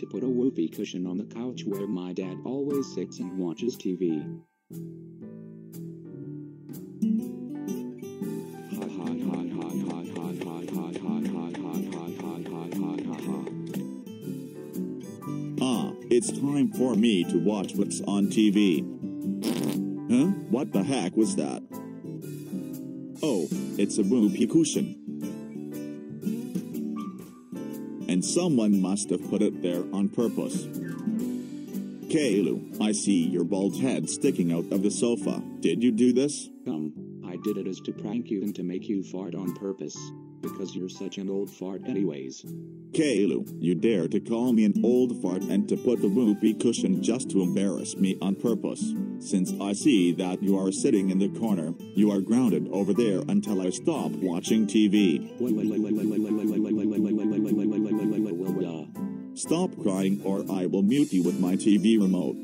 to put a whoopee cushion on the couch where my dad always sits and watches TV. Ah, it's time for me to watch what's on TV. Huh? What the heck was that? Oh, it's a whoopee cushion. And someone must have put it there on purpose. Caillou, I see your bald head sticking out of the sofa. Did you do this? Come, I did it as to prank you and to make you fart on purpose. Because you're such an old fart anyways. Caillou, you dare to call me an old fart and to put the whoopee cushion just to embarrass me on purpose. Since I see that you are sitting in the corner, you are grounded over there until I stop watching TV. Stop crying or I will mute you with my TV remote.